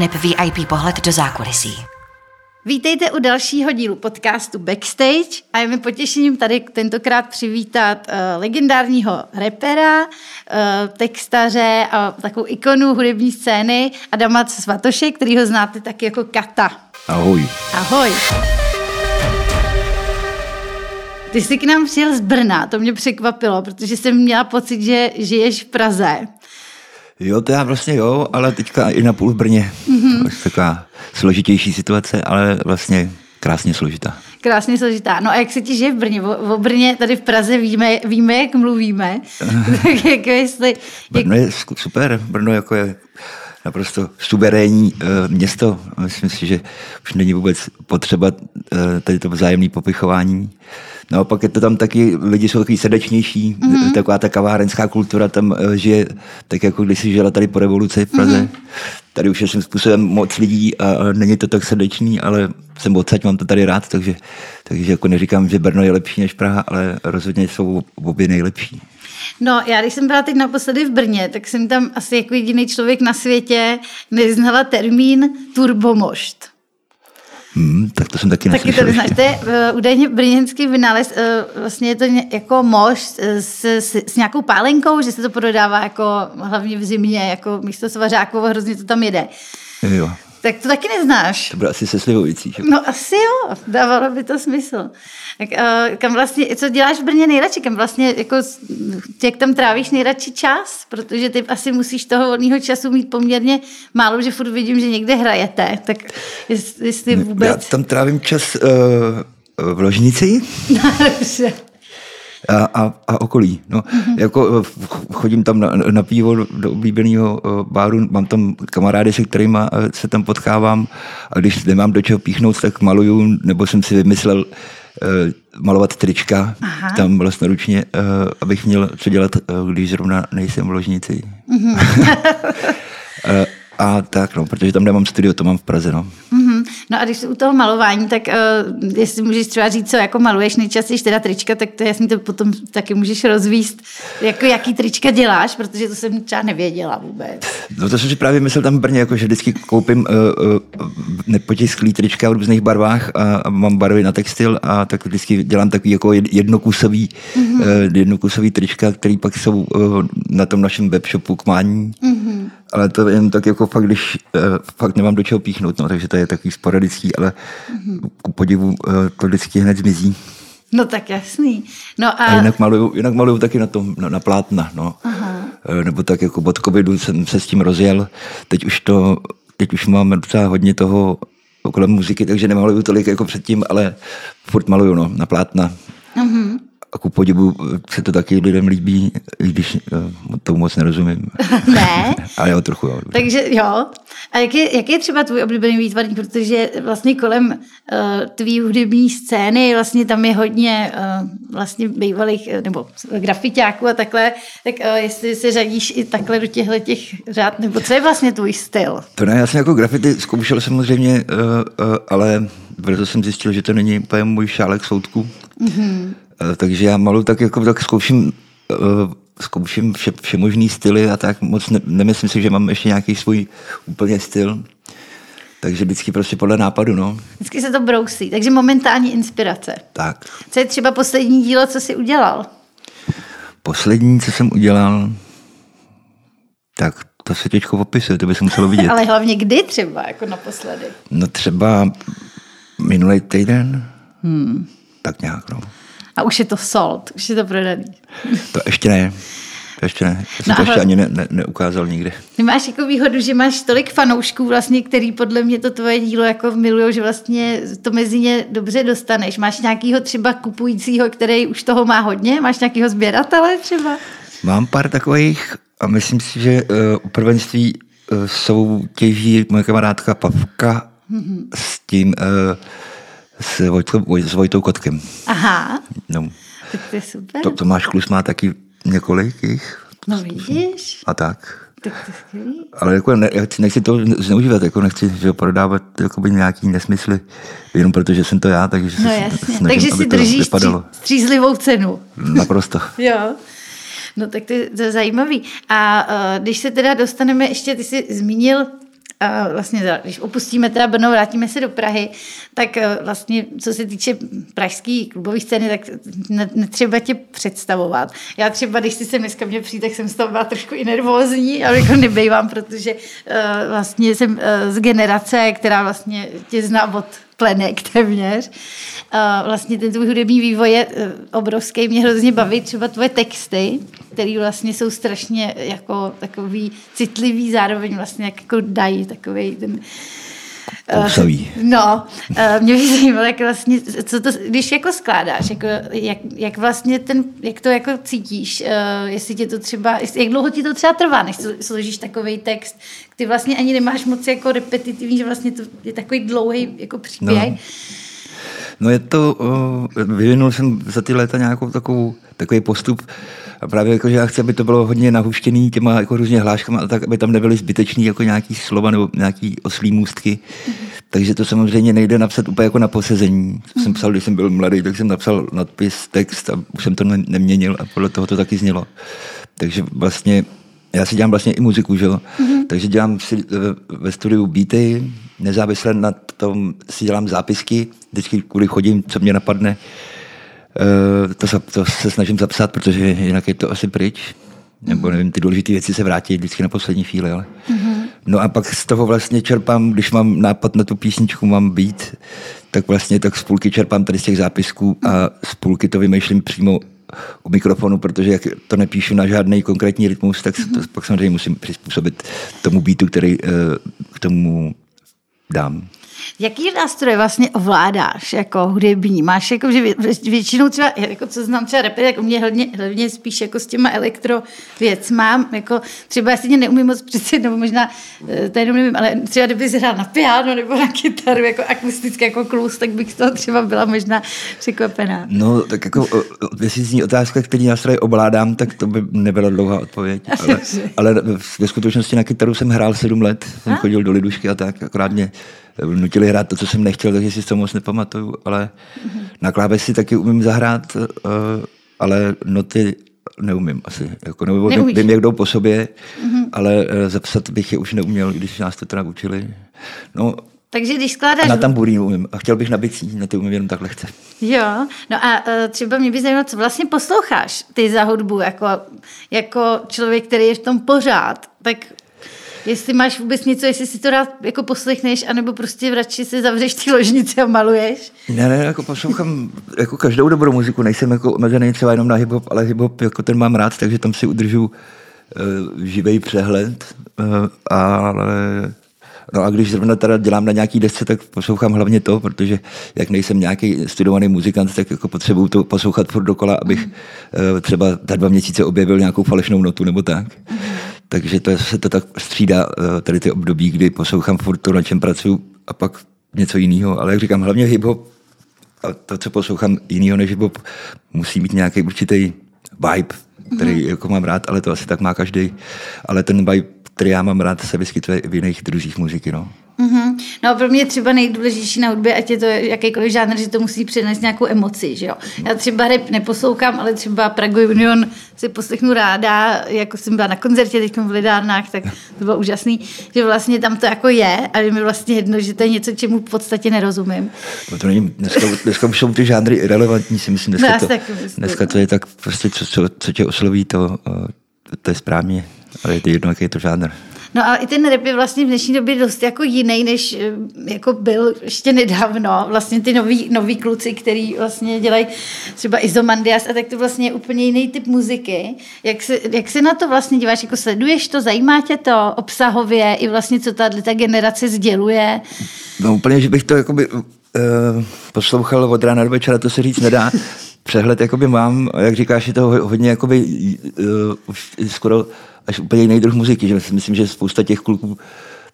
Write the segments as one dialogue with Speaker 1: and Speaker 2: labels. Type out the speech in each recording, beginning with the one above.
Speaker 1: aneb VIP pohled do zákulisí.
Speaker 2: Vítejte u dalšího dílu podcastu Backstage a je mi potěšením tady tentokrát přivítat uh, legendárního repera, uh, textaře a takovou ikonu hudební scény Adama Svatoše, který ho znáte taky jako Kata.
Speaker 3: Ahoj.
Speaker 2: Ahoj. Ty jsi k nám přijel z Brna, to mě překvapilo, protože jsem měla pocit, že žiješ v Praze.
Speaker 3: Jo, to já vlastně jo, ale teďka i na půl v Brně. Mm-hmm. Taková složitější situace, ale vlastně krásně složitá.
Speaker 2: Krásně složitá. No a jak se ti žije v Brně? O, o Brně tady v Praze víme, víme jak mluvíme. tak jako jestli,
Speaker 3: Brno je super. Brno jako je naprosto suverénní uh, město. Myslím si, že už není vůbec potřeba uh, tady to vzájemné popichování. Naopak je to tam taky, lidi jsou takový srdečnější, mm-hmm. taková ta kavárenská kultura tam uh, žije, tak jako když si žila tady po revoluci v Praze. Mm-hmm. Tady už je svým způsobem moc lidí a, a není to tak srdečný, ale jsem odsaď, mám to tady rád, takže, takže jako neříkám, že Brno je lepší než Praha, ale rozhodně jsou obě nejlepší.
Speaker 2: No, já když jsem byla teď naposledy v Brně, tak jsem tam asi jako jediný člověk na světě neznala termín turbomošt.
Speaker 3: Hmm, tak to jsem taky
Speaker 2: Taky to neznáš. To je uh, údajně brněnský vynález. Uh, vlastně je to ně, jako mošt s, s, s, nějakou pálenkou, že se to prodává jako hlavně v zimě, jako místo svařákovo, hrozně to tam jede.
Speaker 3: Jo.
Speaker 2: Tak to taky neznáš.
Speaker 3: To bylo asi se Slivovicí. Že?
Speaker 2: No asi jo, dávalo by to smysl. Tak, uh, kam vlastně, co děláš v Brně nejradši? Kam vlastně, jako, jak tam trávíš nejradši čas? Protože ty asi musíš toho volného času mít poměrně málo, že furt vidím, že někde hrajete. Tak jestli, vůbec...
Speaker 3: Já tam trávím čas uh, v ložnici.
Speaker 2: Dobře
Speaker 3: a, a, a okolí. No, mm-hmm. jako chodím tam na, na pivo do, do oblíbeného báru, mám tam kamarády, se kterými se tam potkávám a když nemám do čeho píchnout, tak maluju, nebo jsem si vymyslel uh, malovat trička Aha. tam vlastnoručně, uh, abych měl co dělat, uh, když zrovna nejsem v ložnici. Mm-hmm. uh, a tak, no, protože tam nemám studio, to mám v Praze, no.
Speaker 2: Mm-hmm. No a když jsi u toho malování, tak uh, jestli můžeš třeba říct, co jako maluješ nejčastěji teda trička, tak to jasně to potom taky můžeš rozvíst, jako jaký trička děláš, protože to jsem třeba nevěděla vůbec.
Speaker 3: No to jsem si právě myslel tam v Brně, jako, že vždycky koupím uh, uh, nepotisklý trička v různých barvách a, a mám barvy na textil a tak vždycky dělám takový jako jednokusový, mm-hmm. uh, jednokusový trička, který pak jsou uh, na tom našem webshopu k mání. Mm-hmm ale to jen tak jako fakt, když uh, fakt nemám do čeho píchnout, no, takže to je takový sporadický, ale mm-hmm. ku podivu uh, to vždycky hned zmizí.
Speaker 2: No tak jasný. No a...
Speaker 3: a jinak, maluju, jinak maluju taky na, tom, na, na plátna, no. Aha. Uh, nebo tak jako od covidu jsem se s tím rozjel. Teď už to, teď už máme docela hodně toho okolo muziky, takže nemaluju tolik jako předtím, ale furt maluju, no, na plátna. Uh-huh a ku podivu se to taky lidem líbí, i když uh, tomu moc nerozumím.
Speaker 2: Ne.
Speaker 3: Ale jo, trochu jo.
Speaker 2: Takže jo. A jak je, jak je třeba tvůj oblíbený výtvarník, protože vlastně kolem uh, tvý hudební scény, vlastně tam je hodně uh, vlastně bývalých, nebo grafitáků a takhle, tak uh, jestli se řadíš i takhle do těchto těch řád, nebo co je vlastně tvůj styl?
Speaker 3: To ne, já jsem jako grafity zkoušel samozřejmě, uh, uh, ale brzo jsem zjistil, že to není úplně můj šálek soudku. Mm-hmm. Eh, takže já malu tak jako tak zkouším eh, zkouším vše, vše možný styly a tak moc ne, nemyslím si, že mám ještě nějaký svůj úplně styl. Takže vždycky prostě podle nápadu, no.
Speaker 2: Vždycky se to brousí, takže momentální inspirace.
Speaker 3: Tak.
Speaker 2: Co je třeba poslední dílo, co jsi udělal?
Speaker 3: Poslední, co jsem udělal, tak to se těžko opisuje, to by se muselo vidět.
Speaker 2: Ale hlavně kdy třeba, jako naposledy?
Speaker 3: No třeba minulý týden, hmm. tak nějak, no.
Speaker 2: A už je to sold, už je to prodaný.
Speaker 3: To ještě ne. To ještě ne. Já jsem no to ještě ani ne, ne, neukázal nikdy.
Speaker 2: Ty máš jako výhodu, že máš tolik fanoušků, vlastně, který podle mě to tvoje dílo jako milují, že vlastně to mezi ně dobře dostaneš. Máš nějakýho třeba kupujícího, který už toho má hodně? Máš nějakýho sběratele třeba?
Speaker 3: Mám pár takových a myslím si, že uh, u prvenství uh, soutěží moje kamarádka Pavka mm-hmm. s tím uh, s, Vojtko, s Vojtou Kotkem.
Speaker 2: Aha.
Speaker 3: No.
Speaker 2: Tak to je super.
Speaker 3: To, Tomáš Klus má taky několik jich.
Speaker 2: No vidíš.
Speaker 3: A tak.
Speaker 2: Tak to skvělý.
Speaker 3: Ale jako ne, nechci to zneužívat, jako nechci že prodávat jako by nějaký nesmysly, jenom protože jsem to já, takže
Speaker 2: no, jasně. Snažím, takže si držíš stří, střízlivou cenu.
Speaker 3: Naprosto.
Speaker 2: jo. No tak to je, to je zajímavý. A uh, když se teda dostaneme, ještě ty jsi zmínil vlastně, když opustíme teda Brno, vrátíme se do Prahy, tak eh, vlastně, co se týče pražské klubové scény, tak netřeba tě představovat. Já třeba, když si sem dneska mě přijít, tak jsem z toho byla trošku i nervózní, ale jako nebejvám, protože uh, vlastně jsem uh, z generace, která vlastně tě zná od plenek téměř. Uh, vlastně ten tvůj hudební vývoj je uh, obrovský, mě hrozně baví třeba tvoje texty, které vlastně jsou strašně jako takový citlivý, zároveň vlastně jako dají takový ten Uh, no, uh, mě by zajímalo, jak vlastně, co to, když jako skládáš, jako, jak, jak vlastně ten, jak to jako cítíš, uh, jestli tě to třeba, jak dlouho ti to třeba trvá, než složíš takový text, ty vlastně ani nemáš moc jako repetitivní, že vlastně to je takový dlouhý jako příběh. No.
Speaker 3: No je to, vyvinul jsem za ty léta nějakou takovou, takový postup, a právě jako, že já chci, aby to bylo hodně nahuštěný těma jako různě hláškama, tak aby tam nebyly zbytečný jako nějaký slova nebo nějaký oslý můstky. Mm-hmm. Takže to samozřejmě nejde napsat úplně jako na posezení. Mm-hmm. Jsem psal, když jsem byl mladý, tak jsem napsal nadpis, text a už jsem to neměnil a podle toho to taky znělo. Takže vlastně já si dělám vlastně i muziku, že jo? Mm-hmm. Takže dělám si ve studiu beaty, nezávisle na tom si dělám zápisky, vždycky kvůli chodím, co mě napadne, Eh, to, to se snažím zapsat, protože jinak je to asi pryč. Nebo mhm. nevím, ty důležité věci se vrátí vždycky na poslední chvíli. Ale. Mm-hmm. No a pak z toho vlastně čerpám, když mám nápad na tu písničku, mám být, tak vlastně tak z půlky čerpám tady z těch zápisků a z půlky to vymýšlím přímo u mikrofonu, protože jak to nepíšu na žádný konkrétní rytmus, tak mm-hmm. to pak samozřejmě musím přizpůsobit tomu beatu, který uh, k tomu dumb.
Speaker 2: Jaký nástroje vlastně ovládáš jako hudební? Máš jako, že většinou třeba, jako co znám třeba rapper, jako mě hlavně, hlavně spíš jako s těma elektro věc mám, jako třeba já si neumím moc představit, nebo možná, eh, to jenom nevím, ale třeba kdyby hrál na piano nebo na kytaru, jako akusticky, jako klus, tak bych to třeba byla možná překvapená.
Speaker 3: No, tak jako, jestli zní otázka, který nástroj ovládám, tak to by nebyla dlouhá odpověď. Ale, ale ve skutečnosti na kytaru jsem hrál sedm let, jsem chodil do lidušky a tak, akorát mě nutili hrát to, co jsem nechtěl, takže si to moc nepamatuju, ale mm-hmm. na klávesi taky umím zahrát, uh, ale noty neumím asi. Jako, nebo vím, vím, jak jdou po sobě, mm-hmm. ale uh, zapsat bych je už neuměl, když nás to teda učili. No,
Speaker 2: takže když skládáš... A
Speaker 3: na tamburínu umím. A chtěl bych na bicí, na ty umím jenom tak lehce.
Speaker 2: Jo, no a uh, třeba mě by zajímalo, co vlastně posloucháš ty za hudbu, jako, jako člověk, který je v tom pořád. Tak jestli máš vůbec něco, jestli si to rád jako poslechneš, anebo prostě radši se zavřeš ty ložnice a maluješ?
Speaker 3: Ne, ne, jako poslouchám jako každou dobrou muziku, nejsem jako omezený třeba jenom na hip-hop, ale hip-hop jako ten mám rád, takže tam si udržu uh, živej přehled, uh, ale No a když zrovna teda dělám na nějaký desce, tak poslouchám hlavně to, protože jak nejsem nějaký studovaný muzikant, tak jako potřebuju to poslouchat furt dokola, abych mm. třeba za dva měsíce objevil nějakou falešnou notu nebo tak. Mm. Takže to se to tak střídá, eh, tady ty období, kdy poslouchám furt to, na čem pracuji a pak něco jiného. Ale jak říkám, hlavně hip-hop a to, co poslouchám jiného než hip-hop, musí mít nějaký určitý vibe, který mm-hmm. jako mám rád, ale to asi tak má každý. Ale ten vibe, který já mám rád, se vyskytuje v jiných druzích muziky. No.
Speaker 2: Mm-hmm. No pro mě třeba nejdůležitější na hudbě, ať je to jakýkoliv žánr, že to musí přinést nějakou emoci, že jo. Já třeba rap neposlouchám, ale třeba Prago Union si poslechnu ráda, jako jsem byla na koncertě teď v Lidárnách, tak to bylo úžasný, že vlastně tam to jako je a je mi vlastně jedno, že to je něco, čemu v podstatě nerozumím.
Speaker 3: No to není, dneska, dneska už jsou ty žánry irrelevantní, si myslím, dneska, no, to, dneska to je tak prostě, co, co, co tě osloví, to, to je správně, ale je to jedno, jaký je to žánr.
Speaker 2: No a i ten rap je vlastně v dnešní době dost jako jiný, než eh, jako byl ještě nedávno. Vlastně ty noví, noví kluci, který vlastně dělají třeba Izomandias a tak to vlastně je úplně jiný typ muziky. Jak se, jak se na to vlastně díváš? Jako sleduješ to, zajímá tě to obsahově i vlastně, co ta, ta generace sděluje?
Speaker 3: No úplně, že bych to jakoby uh, poslouchal od rána do večera, to se říct nedá. Přehled jakoby mám, jak říkáš, je to hodně jakoby, uh, skoro až úplně jiný druh muziky. Že myslím, že spousta těch kluků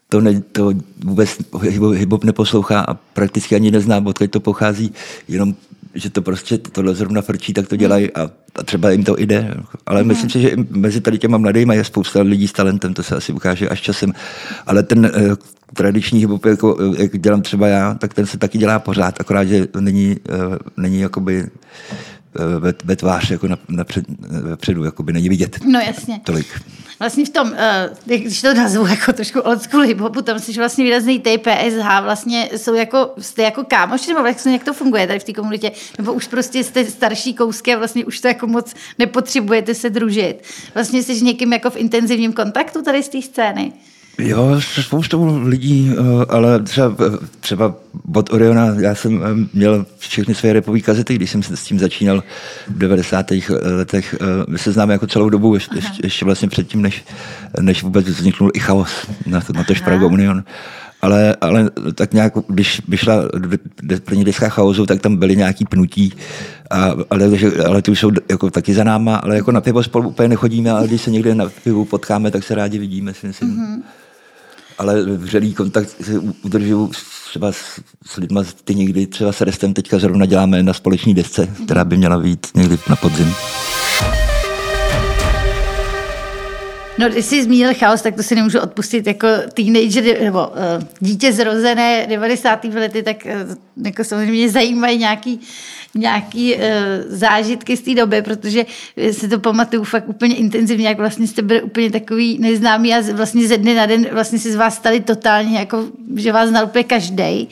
Speaker 3: to, ne, to vůbec hip-hop neposlouchá a prakticky ani nezná, odkud to pochází, jenom že to prostě tohle zrovna frčí, tak to dělají a, a třeba jim to jde. Ale mm. myslím si, že mezi tady těma mladými je spousta lidí s talentem, to se asi ukáže až časem. Ale ten uh, tradiční hip jako, eh, jak dělám třeba já, tak ten se taky dělá pořád, akorát, že není, uh, není jakoby ve, ve tvář jako na, napřed, vepředu, jako by není vidět.
Speaker 2: No jasně.
Speaker 3: Tolik.
Speaker 2: Vlastně v tom, uh, když to nazvu jako trošku old school hip-hopu, tam jsi vlastně výrazný TPSH, vlastně jsou jako, jste jako kámoši, nebo vlastně jak to funguje tady v té komunitě, nebo už prostě jste starší kousky a vlastně už to jako moc nepotřebujete se družit. Vlastně jsi s někým jako v intenzivním kontaktu tady z té scény?
Speaker 3: Jo, se spoustou lidí, eh, ale třeba, třeba od Oriona, já jsem eh, měl všechny své repové kazety, když jsem se s tím začínal v 90. letech. Eh, my se známe jako celou dobu, ještě, ještě vlastně předtím, než, než vůbec vzniknul i chaos na, na to Prago Union. Ale, ale tak nějak, když vyšla první deska chaosu, tak tam byly nějaký pnutí, a, ale, ale ty už jsou jako taky za náma, ale jako na pivo spolu úplně nechodíme, ale když se někde na pivu potkáme, tak se rádi vidíme, si myslím. Mm-hmm ale vřelý kontakt udržuju třeba s, s lidma, ty někdy třeba s Restem teďka zrovna děláme na společní desce, která by měla být někdy na podzim.
Speaker 2: No, když jsi zmínil chaos, tak to si nemůžu odpustit jako teenager nebo uh, dítě zrozené 90. lety, tak uh, jako samozřejmě zajímají nějaký, nějaký uh, zážitky z té doby, protože si to pamatuju fakt úplně intenzivně, jak vlastně jste byli úplně takový neznámý a vlastně ze dne na den vlastně si z vás stali totálně, jako, že vás znal úplně každý.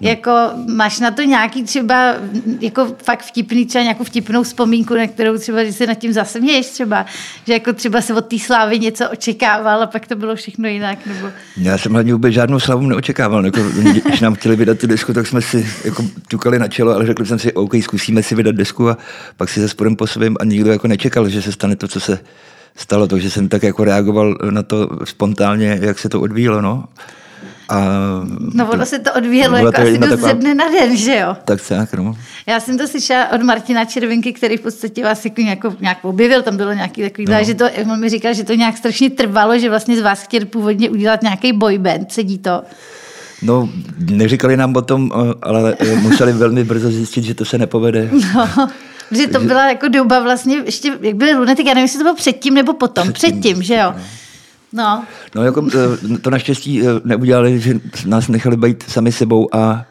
Speaker 2: Jako máš na to nějaký třeba jako fakt vtipný, třeba nějakou vtipnou vzpomínku, na kterou třeba, když se nad tím zasměješ třeba, že jako třeba se od té slávy něco očekával a pak to bylo všechno jinak, nebo...
Speaker 3: Já jsem hlavně vůbec žádnou slavu neočekával. Jako, když nám chtěli vydat tu desku, tak jsme si jako ťukali na čelo, ale řekl jsem si, OK, zkusíme si vydat desku a pak si se spodem po sobě a nikdo jako nečekal, že se stane to, co se stalo, takže jsem tak jako reagoval na to spontánně, jak se to odvíjelo, no.
Speaker 2: A no ono se to odvíjelo jako to asi dost taková... ze dne na den, že jo?
Speaker 3: Tak tak, no.
Speaker 2: Já jsem to slyšela od Martina Červinky, který v podstatě vás jako nějak, nějak objevil, tam bylo nějaký takový, no. že to, on mi říkal, že to nějak strašně trvalo, že vlastně z vás chtěl původně udělat nějaký boyband, sedí to?
Speaker 3: No, neříkali nám o tom, eh, ale eh, museli velmi brzo zjistit, že to se nepovede.
Speaker 2: No. Že to byla jako doba vlastně, ještě, jak byly lunetik, já nevím, jestli to bylo předtím nebo potom, předtím, předtím že jo. No. No.
Speaker 3: No jako eh, to naštěstí eh, neudělali, že nás nechali být sami sebou a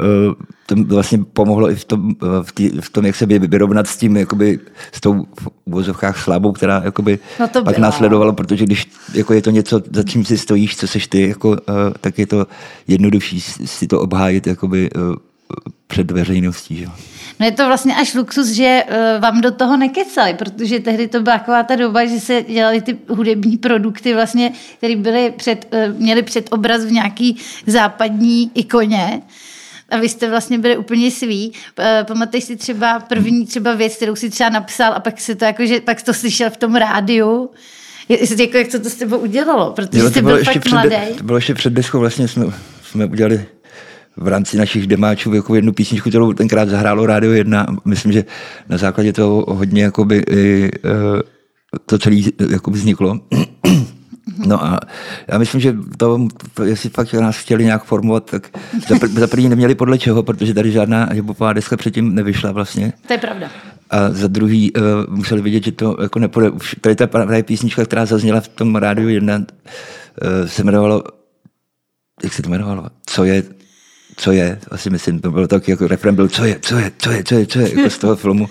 Speaker 3: eh, to vlastně pomohlo i v tom, v, tý, v tom jak se vyrovnat s tím, jakoby, s tou v uvozovkách slabou, která jakoby, no to pak následovalo, protože když jako je to něco, za čím si stojíš, co seš ty, jako, tak je to jednodušší si to obhájit jakoby, před veřejností. Že?
Speaker 2: No je to vlastně až luxus, že uh, vám do toho nekecali, protože tehdy to byla taková ta doba, že se dělali ty hudební produkty, vlastně, které byly před, uh, měly před obraz v nějaký západní ikoně. A vy jste vlastně byli úplně sví. Uh, pamatuješ si třeba první třeba věc, kterou si třeba napsal a pak se to jako, že pak to slyšel v tom rádiu. Jako, jak to to s tebou udělalo, protože jo, jste byl fakt mladý.
Speaker 3: To bylo ještě před deskou, vlastně jsme, jsme udělali v rámci našich demáčů jako jednu písničku, kterou tenkrát zahrálo Rádio 1. Myslím, že na základě toho hodně jakoby, i, uh, to celé jakoby vzniklo. No a já myslím, že to, jestli fakt nás chtěli nějak formovat, tak za, pr- za první neměli podle čeho, protože tady žádná hibopová deska předtím nevyšla vlastně.
Speaker 2: To je pravda.
Speaker 3: A za druhý uh, museli vidět, že to jako nepůjde. Už tady ta právě písnička, která zazněla v tom rádiu jedna, uh, se jmenovalo, jak se to jmenovalo? Co je co je, asi myslím, to bylo taky jako refren byl, co je, co je, co je, co je, co je, jako z toho filmu.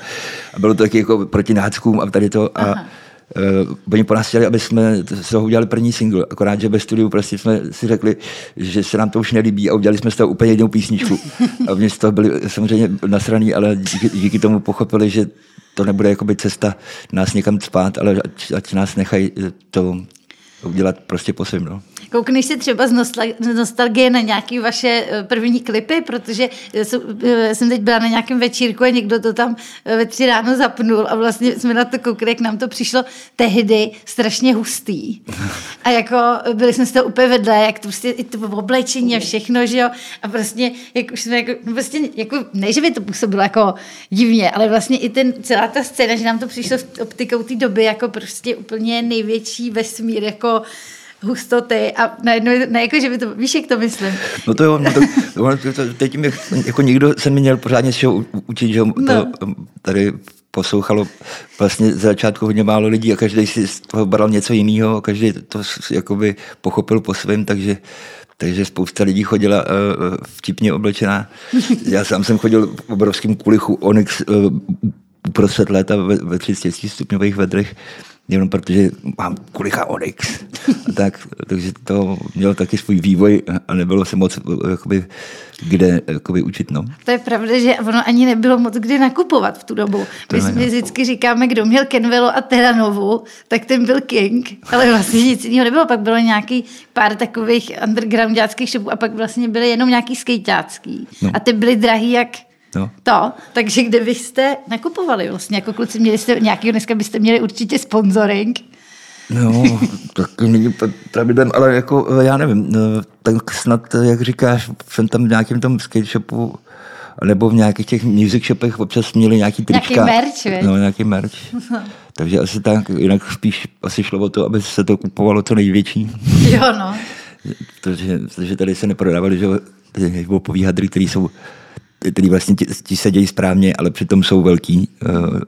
Speaker 3: A bylo to taky jako proti náckům a tady to. A uh, oni po nás chtěli, aby jsme z toho udělali první single, akorát, že ve studiu prostě jsme si řekli, že se nám to už nelíbí a udělali jsme z toho úplně jednou písničku. A oni z toho byli samozřejmě nasraný, ale díky, díky tomu pochopili, že to nebude jakoby cesta nás někam spát, ale ať, ať nás nechají to udělat prostě po svém. No.
Speaker 2: Koukneš si třeba z nostalgie na nějaké vaše eh, první klipy, protože eh, jsem teď byla na nějakém večírku a někdo to tam eh, ve tři ráno zapnul a vlastně jsme na to koukli, jak nám to přišlo tehdy strašně hustý. A jako byli jsme z toho úplně vedle, jak to prostě i to oblečení a všechno, že jo. A prostě, jak už jsme jako, prostě jako, ne, že by to působilo jako divně, ale vlastně i ten, celá ta scéna, že nám to přišlo optikou té doby jako prostě úplně největší vesmír, jako hustoty a najednou, ne jako, že by to, víš, jak to myslím?
Speaker 3: No to jo, no to, to, to, teď mě, jako nikdo se mi měl pořádně z čeho učit, že no. to tady poslouchalo vlastně z začátku hodně málo lidí a každý si z toho bral něco jiného a každý to jakoby pochopil po svém, takže takže spousta lidí chodila uh, vtipně oblečená. Já sám jsem chodil v obrovském kulichu Onyx uh, uprostřed léta ve, ve 30 stupňových vedrech, jenom protože mám kulicha Onyx. A tak, takže to mělo taky svůj vývoj a nebylo se moc jakoby, kde jakoby, učit. No.
Speaker 2: To je pravda, že ono ani nebylo moc kde nakupovat v tu dobu. My,
Speaker 3: To ne,
Speaker 2: my
Speaker 3: no.
Speaker 2: vždycky říkáme, kdo měl Kenvelo a Teranovu, tak ten byl King, ale vlastně nic jiného nebylo. Pak bylo nějaký pár takových undergroundáckých shopů a pak vlastně byly jenom nějaký skejťácký.
Speaker 3: No.
Speaker 2: A ty byly drahý jak
Speaker 3: No.
Speaker 2: to, takže kde byste nakupovali vlastně, jako kluci, měli jste nějaký, dneska byste měli určitě sponsoring.
Speaker 3: No, tak není pra- pravidlem, ale jako já nevím, no, tak snad, jak říkáš, jsem tam v nějakém tom skate shopu nebo v nějakých těch music shopech občas měli nějaký
Speaker 2: Nějaký
Speaker 3: trička.
Speaker 2: merch, viď?
Speaker 3: No, nějaký merch. Takže asi tak, jinak spíš asi šlo o to, aby se to kupovalo co největší.
Speaker 2: Jo, no.
Speaker 3: Protože, protože tady se neprodávali, že ty vopový hadry, které jsou který vlastně ti, ti se dějí správně, ale přitom jsou velký, uh,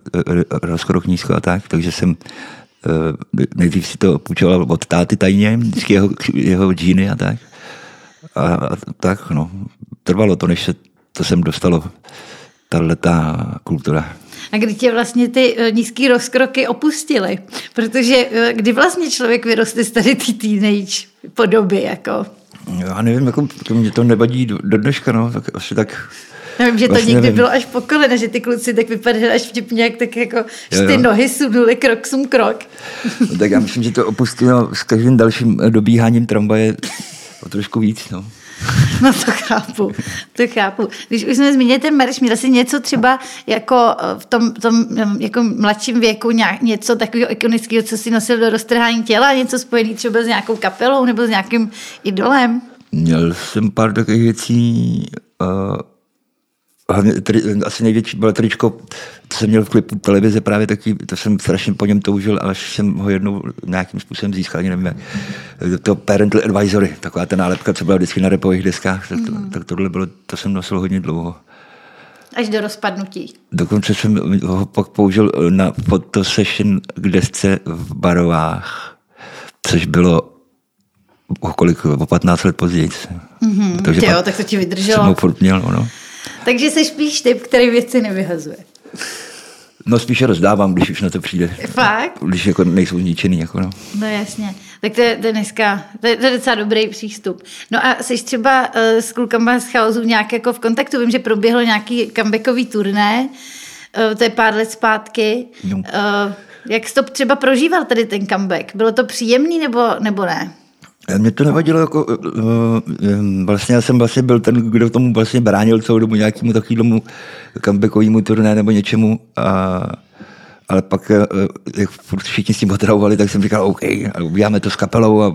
Speaker 3: rozkrok nízko a tak, takže jsem uh, nejdřív si to půjčoval od táty tajně, vždycky jeho, jeho džíny a tak. A, a tak, no, trvalo to, než se to sem dostalo, tato kultura.
Speaker 2: A kdy tě vlastně ty eh, nízký rozkroky opustily? Protože eh, kdy vlastně člověk vyroste z tady ty teenage podoby, jako...
Speaker 3: Já nevím, jako, to mě to nevadí do, do dneška, no, tak asi tak
Speaker 2: Já vím, že to
Speaker 3: Vlastně
Speaker 2: někdy
Speaker 3: nevím.
Speaker 2: bylo až po kolena, že ty kluci tak vypadaly až vtipně, jak tak jako, že ty
Speaker 3: jo.
Speaker 2: nohy sunuly krok sum krok.
Speaker 3: No, tak já myslím, že to opustilo s každým dalším dobíháním tramvaje o trošku víc. No.
Speaker 2: No to chápu, to chápu. Když už jsme zmínili ten merch, měl jsi něco třeba jako eh, v tom, tom em, jako mladším věku, nějak, něco takového ikonického, co si nosil do roztrhání těla, něco spojený třeba s nějakou kapelou nebo s nějakým idolem?
Speaker 3: Měl jsem pár takových věcí, uh, hlavně tri, asi největší bylo tričko, to jsem měl v klipu televize právě taky, to jsem strašně po něm toužil, až jsem ho jednou nějakým způsobem získal, ani nevím, jak. to Parental Advisory, taková ta nálepka, co byla vždycky na repových deskách, tak, to, tak tohle bylo, to jsem nosil hodně dlouho.
Speaker 2: Až do rozpadnutí.
Speaker 3: Dokonce jsem ho pak použil na fotosession k desce v Barovách, což bylo o kolik, o 15 let později. Mm-hmm. Takže
Speaker 2: jo,
Speaker 3: pak
Speaker 2: tak to ti
Speaker 3: jsem ho
Speaker 2: vydrželo.
Speaker 3: měl, no.
Speaker 2: Takže jsi spíš typ, který věci nevyhazuje.
Speaker 3: No spíše rozdávám, když už na to přijde.
Speaker 2: Fakt?
Speaker 3: Když jako nejsou zničený, jako no.
Speaker 2: No jasně. Tak to je, to je dneska, to je, to je docela dobrý přístup. No a jsi třeba uh, s klukama z chaosu nějak jako v kontaktu? Vím, že proběhlo nějaký comebackový turné, uh, to je pár let zpátky.
Speaker 3: Jo.
Speaker 2: Uh, jak jsi to třeba prožíval tady ten comeback? Bylo to příjemný nebo, nebo ne?
Speaker 3: A Mě to nevadilo, jako, uh, uh, vlastně já jsem vlastně byl ten, kdo tomu vlastně bránil celou dobu nějakému takovému comebackovému turné nebo něčemu. A, ale pak, jak furt všichni s tím otravovali, tak jsem říkal, OK, uděláme to s kapelou a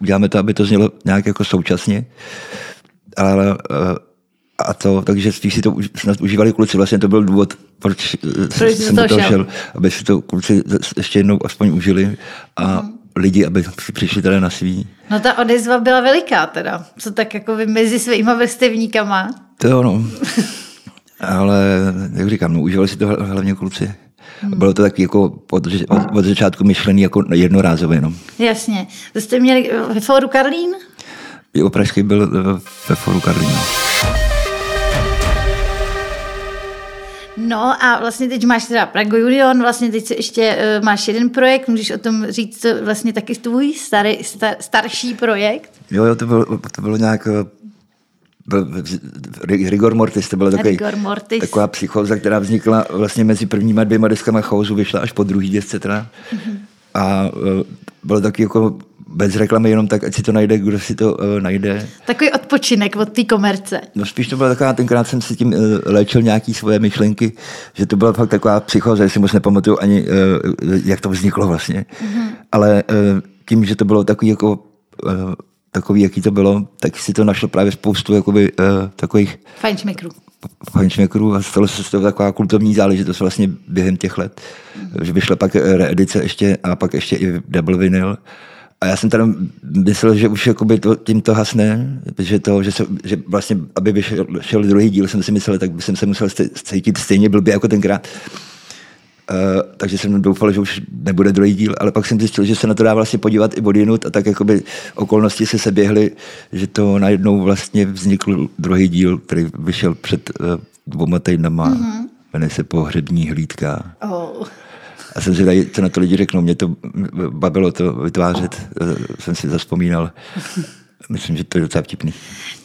Speaker 3: uděláme to, aby to znělo nějak jako současně. Ale a to, takže spíš si to už, snad užívali kluci. Vlastně to byl důvod, proč, eh,
Speaker 2: Proč
Speaker 3: jsem
Speaker 2: do toho šel.
Speaker 3: šel, aby si to kluci ještě jednou aspoň užili a lidi, aby přišli teda na svý.
Speaker 2: No ta odezva byla veliká teda. Co tak jako vy mezi svýma vrstevníkama?
Speaker 3: To jo, no. Ale, jak říkám, no, užívali si to hl- hlavně kluci. A Bylo to taky jako od, od, od začátku myšlený jako jednorázově. No.
Speaker 2: Jasně. To jste měli eh, ve fóru Karlín?
Speaker 3: I Pražský byl ve, ve foru Karlína.
Speaker 2: No a vlastně teď máš teda Prago Union, vlastně teď se ještě uh, máš jeden projekt, můžeš o tom říct, co vlastně taky tvůj starý, star, starší projekt.
Speaker 3: Jo, jo, to bylo, to bylo nějak... eh, byl- Ri- Rigor Mortis, to byla takový, taková psychóza, která vznikla vlastně mezi prvníma dvěma deskama Chaosu, vyšla až po druhý desce teda.
Speaker 2: Mhm.
Speaker 3: A uh, bylo taky jako bez reklamy, jenom tak, ať si to najde, kdo si to uh, najde.
Speaker 2: Takový odpočinek od té komerce.
Speaker 3: No spíš to byla taková, tenkrát jsem si tím uh, léčil nějaký svoje myšlenky, že to byla fakt taková psychoza, že si moc nepamatuju ani, uh, jak to vzniklo vlastně. Mm-hmm. Ale uh, tím, že to bylo takový jako uh, takový, jaký to bylo, tak si to našlo právě spoustu jakoby, uh, takových
Speaker 2: Fajn šmikru.
Speaker 3: fančmekrů a stalo se z toho taková kultovní záležitost vlastně během těch let. Mm. Že vyšla pak reedice ještě a pak ještě i double vinyl. A já jsem teda myslel, že už jakoby to, tím to hasne, že, to, že, se, že vlastně, aby vyšel šel druhý díl, jsem si myslel, tak bych se musel cítit stejně blbě jako tenkrát. Uh, takže jsem doufal, že už nebude druhý díl, ale pak jsem zjistil, že se na to dá vlastně podívat i odjinut a tak jakoby okolnosti se seběhly, že to najednou vlastně vznikl druhý díl, který vyšel před uh, dvoma týdnama. Mm-hmm. jmenuje se Pohřební hlídka.
Speaker 2: Oh.
Speaker 3: A jsem zvědavý, co na to lidi řeknou. Mě to bavilo to vytvářet, jsem si zaspomínal. Myslím, že to je docela vtipný.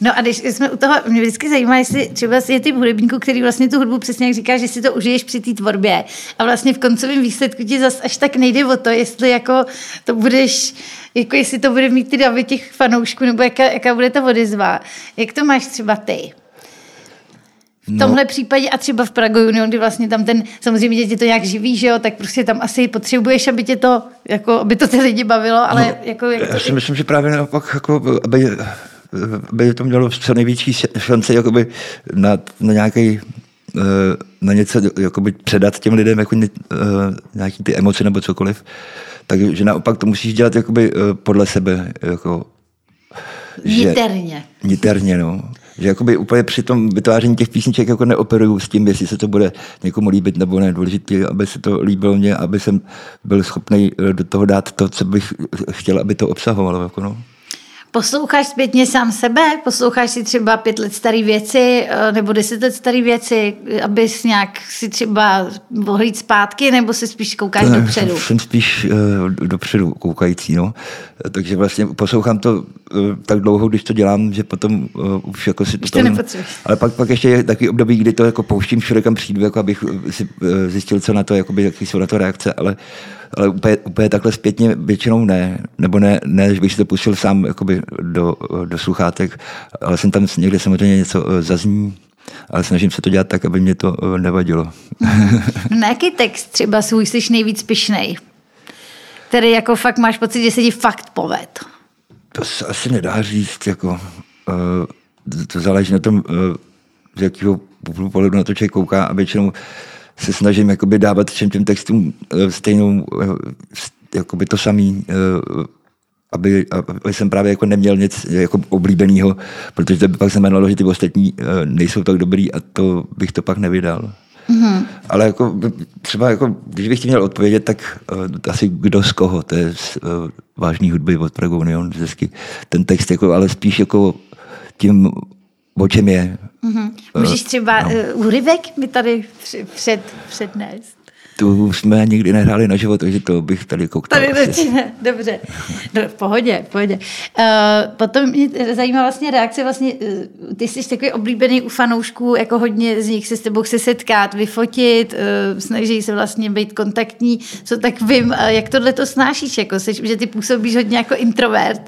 Speaker 2: No a když jsme u toho, mě vždycky zajímá, jestli třeba je ty hudebníků, který vlastně tu hudbu přesně jak říká, že si to užiješ při té tvorbě a vlastně v koncovém výsledku ti zas až tak nejde o to, jestli jako to budeš, jako jestli to bude mít ty davy těch fanoušků, nebo jaká, jaká bude ta odezva. Jak to máš třeba ty? V tomhle no. případě a třeba v Prago Union, kdy vlastně tam ten, samozřejmě tě to nějak živí, že jo, tak prostě tam asi potřebuješ, aby tě to, jako, aby to ty lidi bavilo, ale no, jako... Jak
Speaker 3: to, já si myslím, že právě naopak, jako, aby, aby to mělo co největší šance jakoby na, na nějaký eh, na něco jakoby předat těm lidem jako ně, eh, nějaký ty emoce nebo cokoliv. Takže naopak to musíš dělat jakoby eh, podle sebe. Jako,
Speaker 2: Niterně.
Speaker 3: Niterně, no. Že jakoby úplně při tom vytváření těch písniček jako neoperuju s tím, jestli se to bude někomu líbit nebo ne. Důležité, aby se to líbilo mě, aby jsem byl schopný do toho dát to, co bych chtěl, aby to obsahovalo. Jako no.
Speaker 2: Posloucháš zpětně sám sebe? Posloucháš si třeba pět let staré věci eh, nebo deset let staré věci, abys nějak si třeba mohl jít zpátky, nebo si spíš koukáš ne, dopředu?
Speaker 3: Jsem spíš uh, dopředu koukající, no. Takže vlastně poslouchám to uh, tak dlouho, když to dělám, že potom uh, už jako si to...
Speaker 2: to
Speaker 3: ale pak, pak ještě je taky období, kdy to jako pouštím všude, kam přijdu, jako abych si uh, zjistil, co na to, jakoby, jaký jsou na to reakce, ale ale úplně, úplně takhle zpětně většinou ne, nebo ne, ne že bych si to pustil sám jakoby do, do sluchátek, ale jsem tam někde samozřejmě něco eh, zazní, ale snažím se to dělat tak, aby mě to eh, nevadilo.
Speaker 2: Na jaký text třeba svůj jsi nejvíc pišnej? Který jako fakt máš pocit, že se ti fakt poved?
Speaker 3: To se asi nedá říct, jako, uh, to záleží na tom, z jakého pohledu na to člověk kouká a většinou se snažím jakoby dávat všem těm textům eh, stejnou, eh, jakoby to samý, eh, aby, aby jsem právě jako neměl nic jako oblíbeného, protože to by pak znamenalo, že ty ostatní nejsou tak dobrý a to bych to pak nevydal. Mm-hmm. Ale jako, třeba jako, když bych ti měl odpovědět, tak uh, asi kdo z koho, to je z uh, vážný hudby od Prague Union, vždycky ten text, jako, ale spíš jako tím, o čem je.
Speaker 2: Mm-hmm. Můžeš třeba no. uh, úryvek mi tady před, přednést?
Speaker 3: Tu jsme nikdy nehráli na život, takže to bych tady koukal.
Speaker 2: Tady ne, dobře. No, v pohodě, v pohodě. Uh, potom mě zajímá vlastně reakce, vlastně, uh, ty jsi takový oblíbený u fanoušků, jako hodně z nich se s tebou chce setkat, vyfotit, uh, snaží se vlastně být kontaktní, co tak vím, uh, jak tohle to snášíš, jako seš, že ty působíš hodně jako introvert.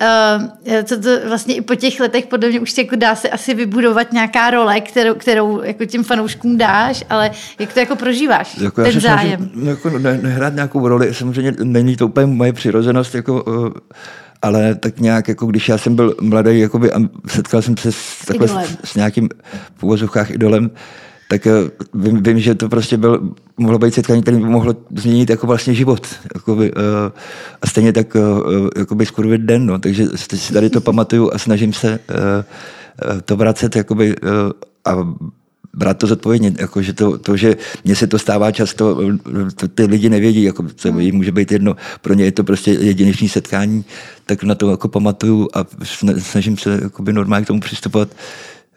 Speaker 2: Uh, co to vlastně i po těch letech podle mě už jako dá se asi vybudovat nějaká role, kterou, kterou jako těm fanouškům dáš, ale jak to jako prožíváš?
Speaker 3: Jako
Speaker 2: ten zájem.
Speaker 3: Snažím, jako ne, nehrát nějakou roli, samozřejmě není to úplně moje přirozenost, jako, uh, ale tak nějak, jako když já jsem byl mladý jakoby, a setkal jsem se s, takhle s, s nějakým v idolem, tak uh, vím, vím, že to prostě byl, mohlo být setkání, které mohlo změnit jako vlastně život. Jakoby, uh, a stejně tak uh, jakoby skoro den, no, takže si tady to pamatuju a snažím se uh, to vracet jakoby, uh, a brát to zodpovědně, jako, že to, to, že mně se to stává často, to ty lidi nevědí, jako, to jim může být jedno, pro ně je to prostě jedinečné setkání, tak na to jako pamatuju a snažím se jakoby normálně k tomu přistupovat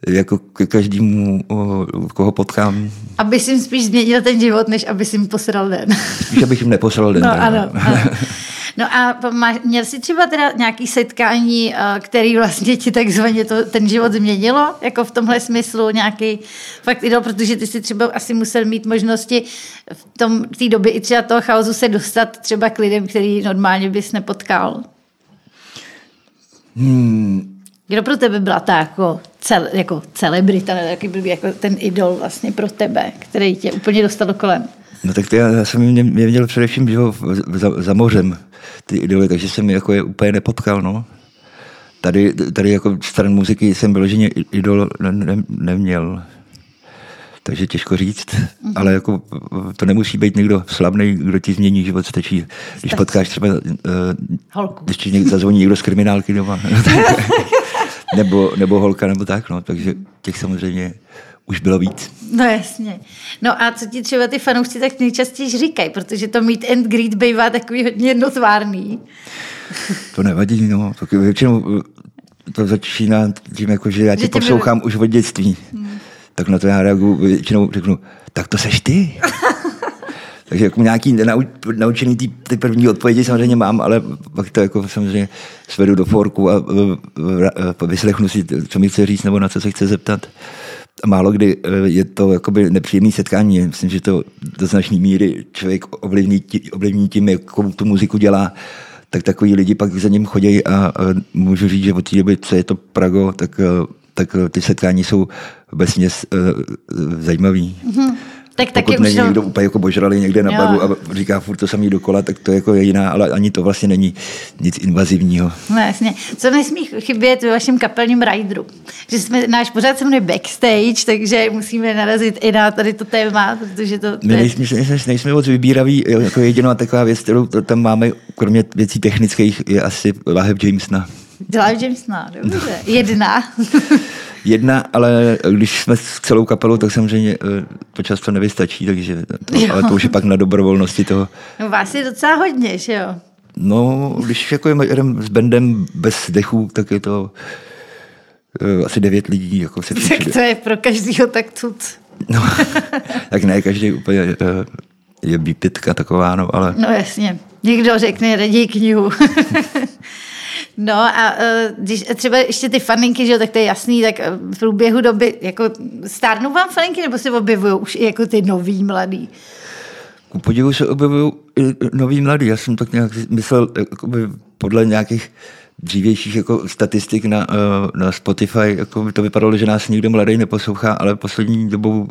Speaker 3: jako ke každému, koho potkám.
Speaker 2: Aby si jim spíš změnil ten život, než aby si jim posral den.
Speaker 3: Spíš, abych jim neposral den.
Speaker 2: No, ano, ano. No a měl jsi třeba teda nějaký setkání, eh, který vlastně ti takzvaně to, ten život změnilo, jako v tomhle smyslu nějaký fakt idol, protože ty si třeba asi musel mít možnosti v tom, v té době i třeba toho chaosu se dostat třeba k lidem, který normálně bys nepotkal. Hmm. Kdo pro tebe byla ta jako, cel, jako celebrita, jaký byl jako ten idol vlastně pro tebe, který tě úplně dostal kolem?
Speaker 3: No tak to já, já jsem mě, mě měl především že za, za mořem ty idoly, takže jsem jako je úplně nepotkal, no. Tady, tady jako stran muziky jsem vyloženě idol ne, ne, neměl. Takže těžko říct, mm-hmm. ale jako to nemusí být někdo slavný, kdo ti změní život, stačí, když potkáš třeba, uh, Holku. když ti někdo zazvoní někdo z kriminálky doma, nebo, nebo holka, nebo tak, no, takže těch samozřejmě už bylo víc.
Speaker 2: No jasně. No a co ti třeba ty fanoušci tak nejčastěji říkají, protože to meet and greet bývá takový hodně jednotvárný.
Speaker 3: To nevadí, no. To většinou to začíná tím, jako, že já tě poslouchám už od dětství. Hmm. Tak na to já reaguju, většinou řeknu, tak to seš ty. Takže jako nějaký naučený ty, ty první odpovědi samozřejmě mám, ale pak to jako samozřejmě svedu do forku a, a, a vyslechnu si, co mi chce říct nebo na co se chce zeptat. A málo kdy e, je to jakoby nepříjemné setkání. Myslím, že to do značné míry člověk ovlivní, ovlivní tím, jakou tu muziku dělá tak takový lidi pak za ním chodí a, a můžu říct, že od té doby, co je to Prago, tak, tak ty setkání jsou obecně uh, zajímavý. Mm-hmm. Tak taky Pokud není to... někdo úplně jako božrali někde na baru a říká furt to samý dokola, tak to jako je jiná, ale ani to vlastně není nic invazivního.
Speaker 2: No jasně. Co nesmí chybět ve vašem kapelním rideru? Že jsme, náš pořád se jmenuje backstage, takže musíme narazit i na tady to téma, protože to...
Speaker 3: My nejsme, nejsme, nejsme moc vybíraví, jako jediná taková věc, kterou tam máme, kromě věcí technických, je asi Laheb Jamesna.
Speaker 2: Live Jamesna, dobře. Jedna.
Speaker 3: jedna, ale když jsme s celou kapelou, tak samozřejmě eh, to často nevystačí, takže to, ale to už je pak na dobrovolnosti toho.
Speaker 2: No vás je docela hodně, že jo?
Speaker 3: No, když jako jedem s bandem bez dechu, tak je to uh, asi devět lidí. Jako se
Speaker 2: tak to je pro každýho tak tut.
Speaker 3: No, tak ne, každý úplně uh, je býpitka taková, no, ale...
Speaker 2: No jasně, někdo řekne, raději knihu. No a uh, když třeba ještě ty faninky, že jo, tak to je jasný, tak e, v průběhu doby, jako stárnou vám faninky, nebo se objevují už i jako ty nový mladý?
Speaker 3: Ku podivu se objevují nový mladý. Já jsem tak nějak myslel, jakoby podle nějakých dřívějších jako statistik na, e, na Spotify, jako by to vypadalo, že nás nikdo mladý neposlouchá, ale poslední dobou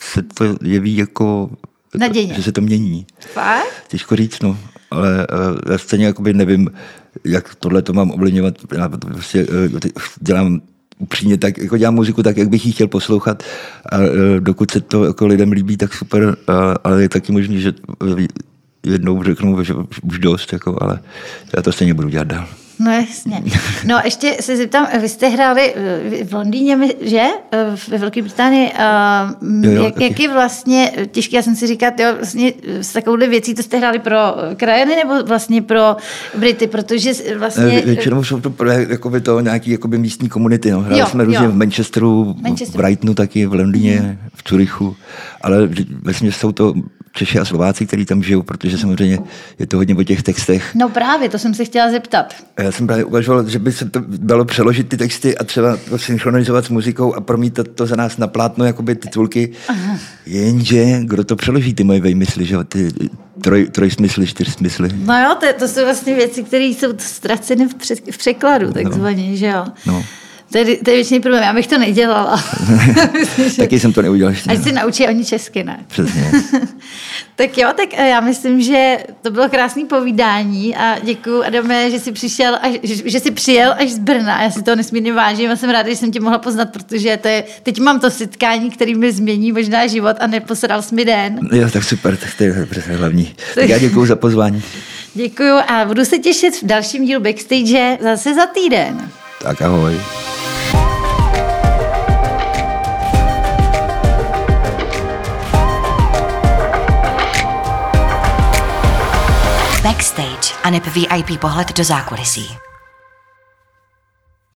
Speaker 3: se to jeví jako,
Speaker 2: Naděně.
Speaker 3: že se to mění.
Speaker 2: Fakt?
Speaker 3: Těžko říct, no. Ale já stejně jakoby nevím, jak tohle to mám ovlivňovat. Já prostě eh, dělám upřímně tak, jako dělám muziku tak, jak bych ji chtěl poslouchat a eh, dokud se to jako lidem líbí, tak super, ale je taky možný, že jednou řeknu, že už dost, jako, ale já to stejně budu dělat dál.
Speaker 2: No jasně. No ještě se zeptám, vy jste hráli v Londýně, že? Ve Velké Británii. Jo, jak, jak je vlastně těžké, já jsem si říkat, jo, vlastně s takovouhle věcí to jste hráli pro krajany nebo vlastně pro Brity, protože vlastně...
Speaker 3: Většinou jsou to pro jakoby to nějaký jakoby místní komunity. No. Hráli jo, jsme různě jo. v Manchesteru, Manchesteru, v Brightonu taky, v Londýně, v Curychu, ale vlastně jsou to Češi a Slováci, kteří tam žijou, protože samozřejmě je to hodně o těch textech.
Speaker 2: No právě, to jsem se chtěla zeptat.
Speaker 3: Já jsem právě uvažoval, že by se to dalo přeložit ty texty a třeba to synchronizovat s muzikou a promítat to za nás na plátno, jakoby titulky. Aha. Jenže, kdo to přeloží, ty moje vejmysly, že ty troj, trojsmysly, čtyřsmysly.
Speaker 2: No jo, to, to jsou vlastně věci, které jsou ztraceny v překladu, no. takzvaně, no. že jo. No. To je, to je většiný problém, já bych to nedělala.
Speaker 3: Taky jsem to neudělal.
Speaker 2: Ať si naučí oni česky, ne?
Speaker 3: Přesně.
Speaker 2: tak jo, tak eh, já myslím, že to bylo krásné povídání a děkuji Adame, že jsi přišel, až, že, že jsi přijel až z Brna. Já si to nesmírně vážím a jsem ráda, že jsem tě mohla poznat, protože to je, teď mám to setkání, který mi změní možná život a neposedal jsi mi den.
Speaker 3: Jo, tak super, tak to je hlavní. Tak já děkuji za pozvání.
Speaker 2: Děkuji a budu se těšit v dalším dílu Backstage zase za týden.
Speaker 3: Tak ahoj.
Speaker 1: Backstage a VIP pohled do zákulisí.